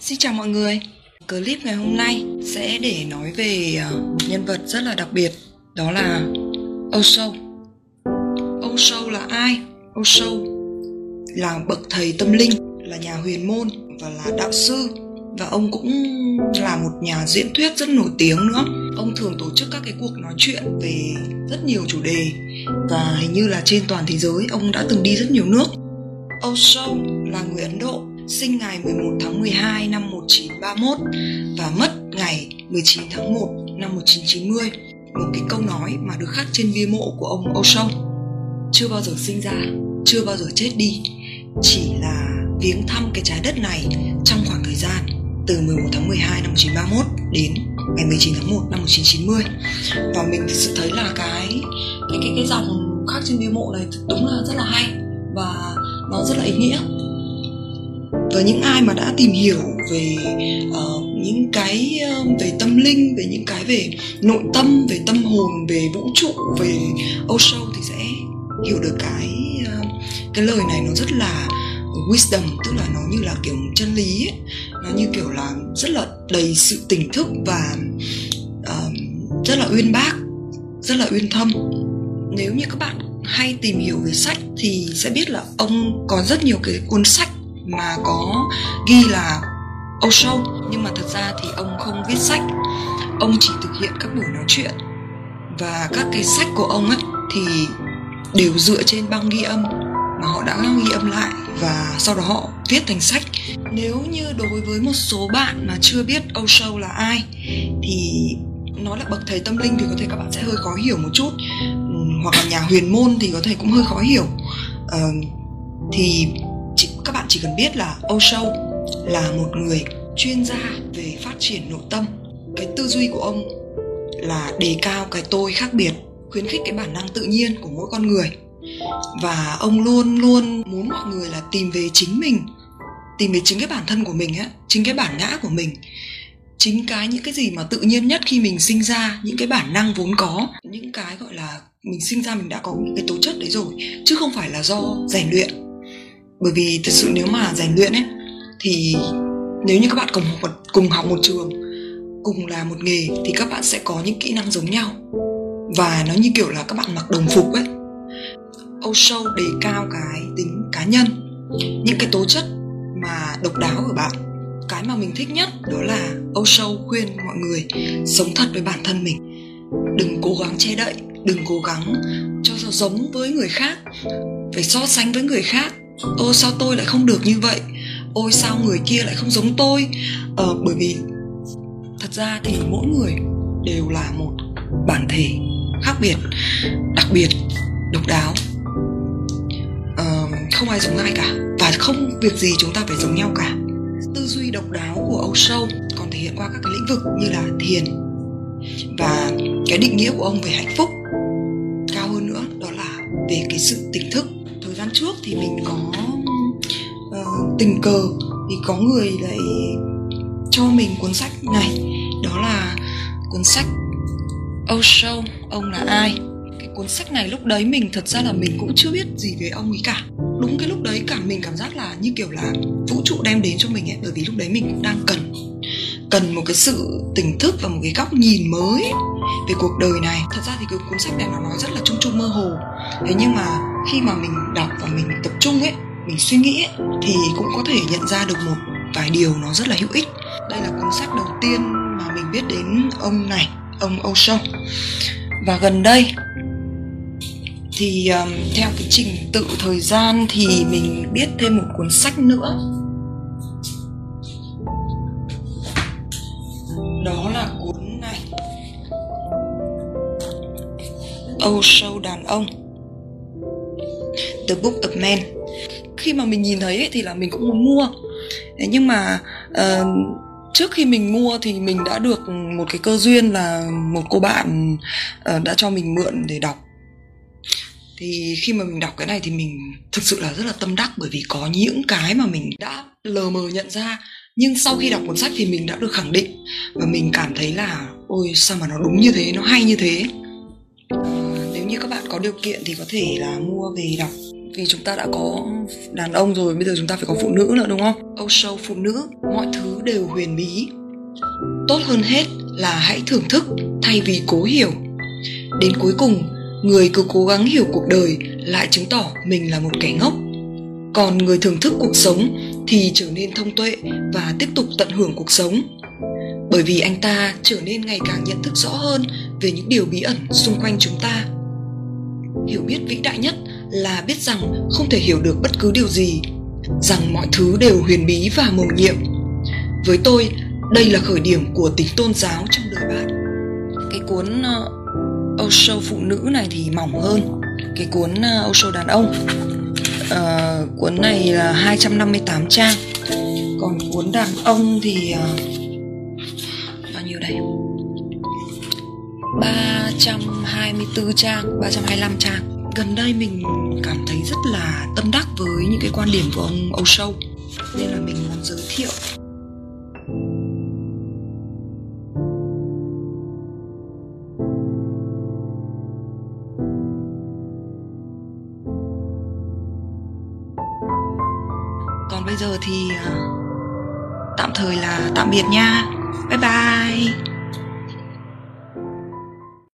Xin chào mọi người. Clip ngày hôm nay sẽ để nói về ờ, một nhân vật rất là đặc biệt, đó là Osho. Osho là ai? Osho là bậc thầy tâm linh, là nhà huyền môn và là đạo sư và ông cũng là một nhà diễn thuyết rất nổi tiếng nữa. Ông thường tổ chức các cái cuộc nói chuyện về rất nhiều chủ đề và hình như là trên toàn thế giới ông đã từng đi rất nhiều nước. Osho là người Ấn Độ sinh ngày 11 tháng 12 năm 1931 và mất ngày 19 tháng 1 năm 1990. Một cái câu nói mà được khắc trên bia mộ của ông Ocean. Chưa bao giờ sinh ra, chưa bao giờ chết đi, chỉ là viếng thăm cái trái đất này trong khoảng thời gian từ 11 tháng 12 năm 1931 đến ngày 19 tháng 1 năm 1990 và mình thực sự thấy là cái cái cái cái dòng khắc trên bia mộ này đúng là rất là hay và nó rất là ý nghĩa với những ai mà đã tìm hiểu về uh, những cái uh, về tâm linh về những cái về nội tâm về tâm hồn về vũ trụ về Osho thì sẽ hiểu được cái uh, cái lời này nó rất là wisdom tức là nó như là kiểu chân lý ấy. nó như kiểu là rất là đầy sự tỉnh thức và uh, rất là uyên bác rất là uyên thâm nếu như các bạn hay tìm hiểu về sách thì sẽ biết là ông có rất nhiều cái cuốn sách mà có ghi là Osho nhưng mà thật ra thì ông không viết sách. Ông chỉ thực hiện các buổi nói chuyện. Và các cái sách của ông ấy thì đều dựa trên băng ghi âm mà họ đã ghi âm lại và sau đó họ viết thành sách. Nếu như đối với một số bạn mà chưa biết Osho là ai thì nói là bậc thầy tâm linh thì có thể các bạn sẽ hơi khó hiểu một chút. Hoặc là nhà huyền môn thì có thể cũng hơi khó hiểu. Uh, thì các bạn chỉ cần biết là Osho là một người chuyên gia về phát triển nội tâm. Cái tư duy của ông là đề cao cái tôi khác biệt, khuyến khích cái bản năng tự nhiên của mỗi con người. Và ông luôn luôn muốn mọi người là tìm về chính mình, tìm về chính cái bản thân của mình á, chính cái bản ngã của mình, chính cái những cái gì mà tự nhiên nhất khi mình sinh ra, những cái bản năng vốn có, những cái gọi là mình sinh ra mình đã có những cái tố chất đấy rồi, chứ không phải là do rèn luyện bởi vì thật sự nếu mà rèn luyện ấy, thì nếu như các bạn cùng học một, cùng học một trường, cùng là một nghề, thì các bạn sẽ có những kỹ năng giống nhau. Và nó như kiểu là các bạn mặc đồng phục ấy. Osho đề cao cái tính cá nhân, những cái tố chất mà độc đáo ở bạn. Cái mà mình thích nhất đó là Osho khuyên mọi người sống thật với bản thân mình. Đừng cố gắng che đậy, đừng cố gắng cho giống với người khác, phải so sánh với người khác ô sao tôi lại không được như vậy? Ôi sao người kia lại không giống tôi? Ờ, bởi vì thật ra thì mỗi người đều là một bản thể khác biệt đặc biệt độc đáo. Ờ, không ai giống ai cả và không việc gì chúng ta phải giống nhau cả. Tư duy độc đáo của Osho còn thể hiện qua các cái lĩnh vực như là thiền và cái định nghĩa của ông về hạnh phúc. Cao hơn nữa đó là về cái sự tỉnh thức gian trước thì mình có uh, tình cờ thì có người lại cho mình cuốn sách này. Đó là cuốn sách Osho ông là ai. Cái cuốn sách này lúc đấy mình thật ra là mình cũng chưa biết gì về ông ấy cả. Đúng cái lúc đấy cả mình cảm giác là như kiểu là vũ trụ đem đến cho mình ấy bởi vì lúc đấy mình cũng đang cần cần một cái sự tỉnh thức và một cái góc nhìn mới về cuộc đời này. Thật ra thì cái cuốn sách này nó nói rất là chung chung mơ hồ. Thế nhưng mà khi mà mình đọc và mình tập trung ấy mình suy nghĩ ấy, thì cũng có thể nhận ra được một vài điều nó rất là hữu ích. Đây là cuốn sách đầu tiên mà mình biết đến ông này ông Osho và gần đây thì um, theo cái trình tự thời gian thì mình biết thêm một cuốn sách nữa. Đó là cuốn này. Osho đàn ông. The Book of Men khi mà mình nhìn thấy ấy, thì là mình cũng muốn mua. Thế nhưng mà uh, trước khi mình mua thì mình đã được một cái cơ duyên là một cô bạn uh, đã cho mình mượn để đọc. Thì khi mà mình đọc cái này thì mình thực sự là rất là tâm đắc bởi vì có những cái mà mình đã lờ mờ nhận ra nhưng sau khi đọc cuốn sách thì mình đã được khẳng định và mình cảm thấy là ôi sao mà nó đúng như thế nó hay như thế? À, nếu như các bạn có điều kiện thì có thể là mua về đọc vì chúng ta đã có đàn ông rồi, bây giờ chúng ta phải có phụ nữ nữa, đúng không? Âu sâu phụ nữ, mọi thứ đều huyền bí. Tốt hơn hết là hãy thưởng thức thay vì cố hiểu. Đến cuối cùng, người cứ cố gắng hiểu cuộc đời lại chứng tỏ mình là một kẻ ngốc. Còn người thưởng thức cuộc sống thì trở nên thông tuệ và tiếp tục tận hưởng cuộc sống. Bởi vì anh ta trở nên ngày càng nhận thức rõ hơn về những điều bí ẩn xung quanh chúng ta. Hiểu biết vĩ đại nhất là biết rằng không thể hiểu được bất cứ điều gì rằng mọi thứ đều huyền bí và mầu nhiệm. Với tôi đây là khởi điểm của tính tôn giáo trong đời bạn. Cái cuốn ờ, uh, Osho phụ nữ này thì mỏng hơn. Cái cuốn ờ, uh, Osho đàn ông uh, cuốn này là 258 trang. Còn cuốn đàn ông thì uh, bao nhiêu đây? 324 trang 325 trang gần đây mình cảm thấy rất là tâm đắc với những cái quan điểm của ông Âu Sâu, nên là mình muốn giới thiệu. Còn bây giờ thì à, tạm thời là tạm biệt nha. Bye bye.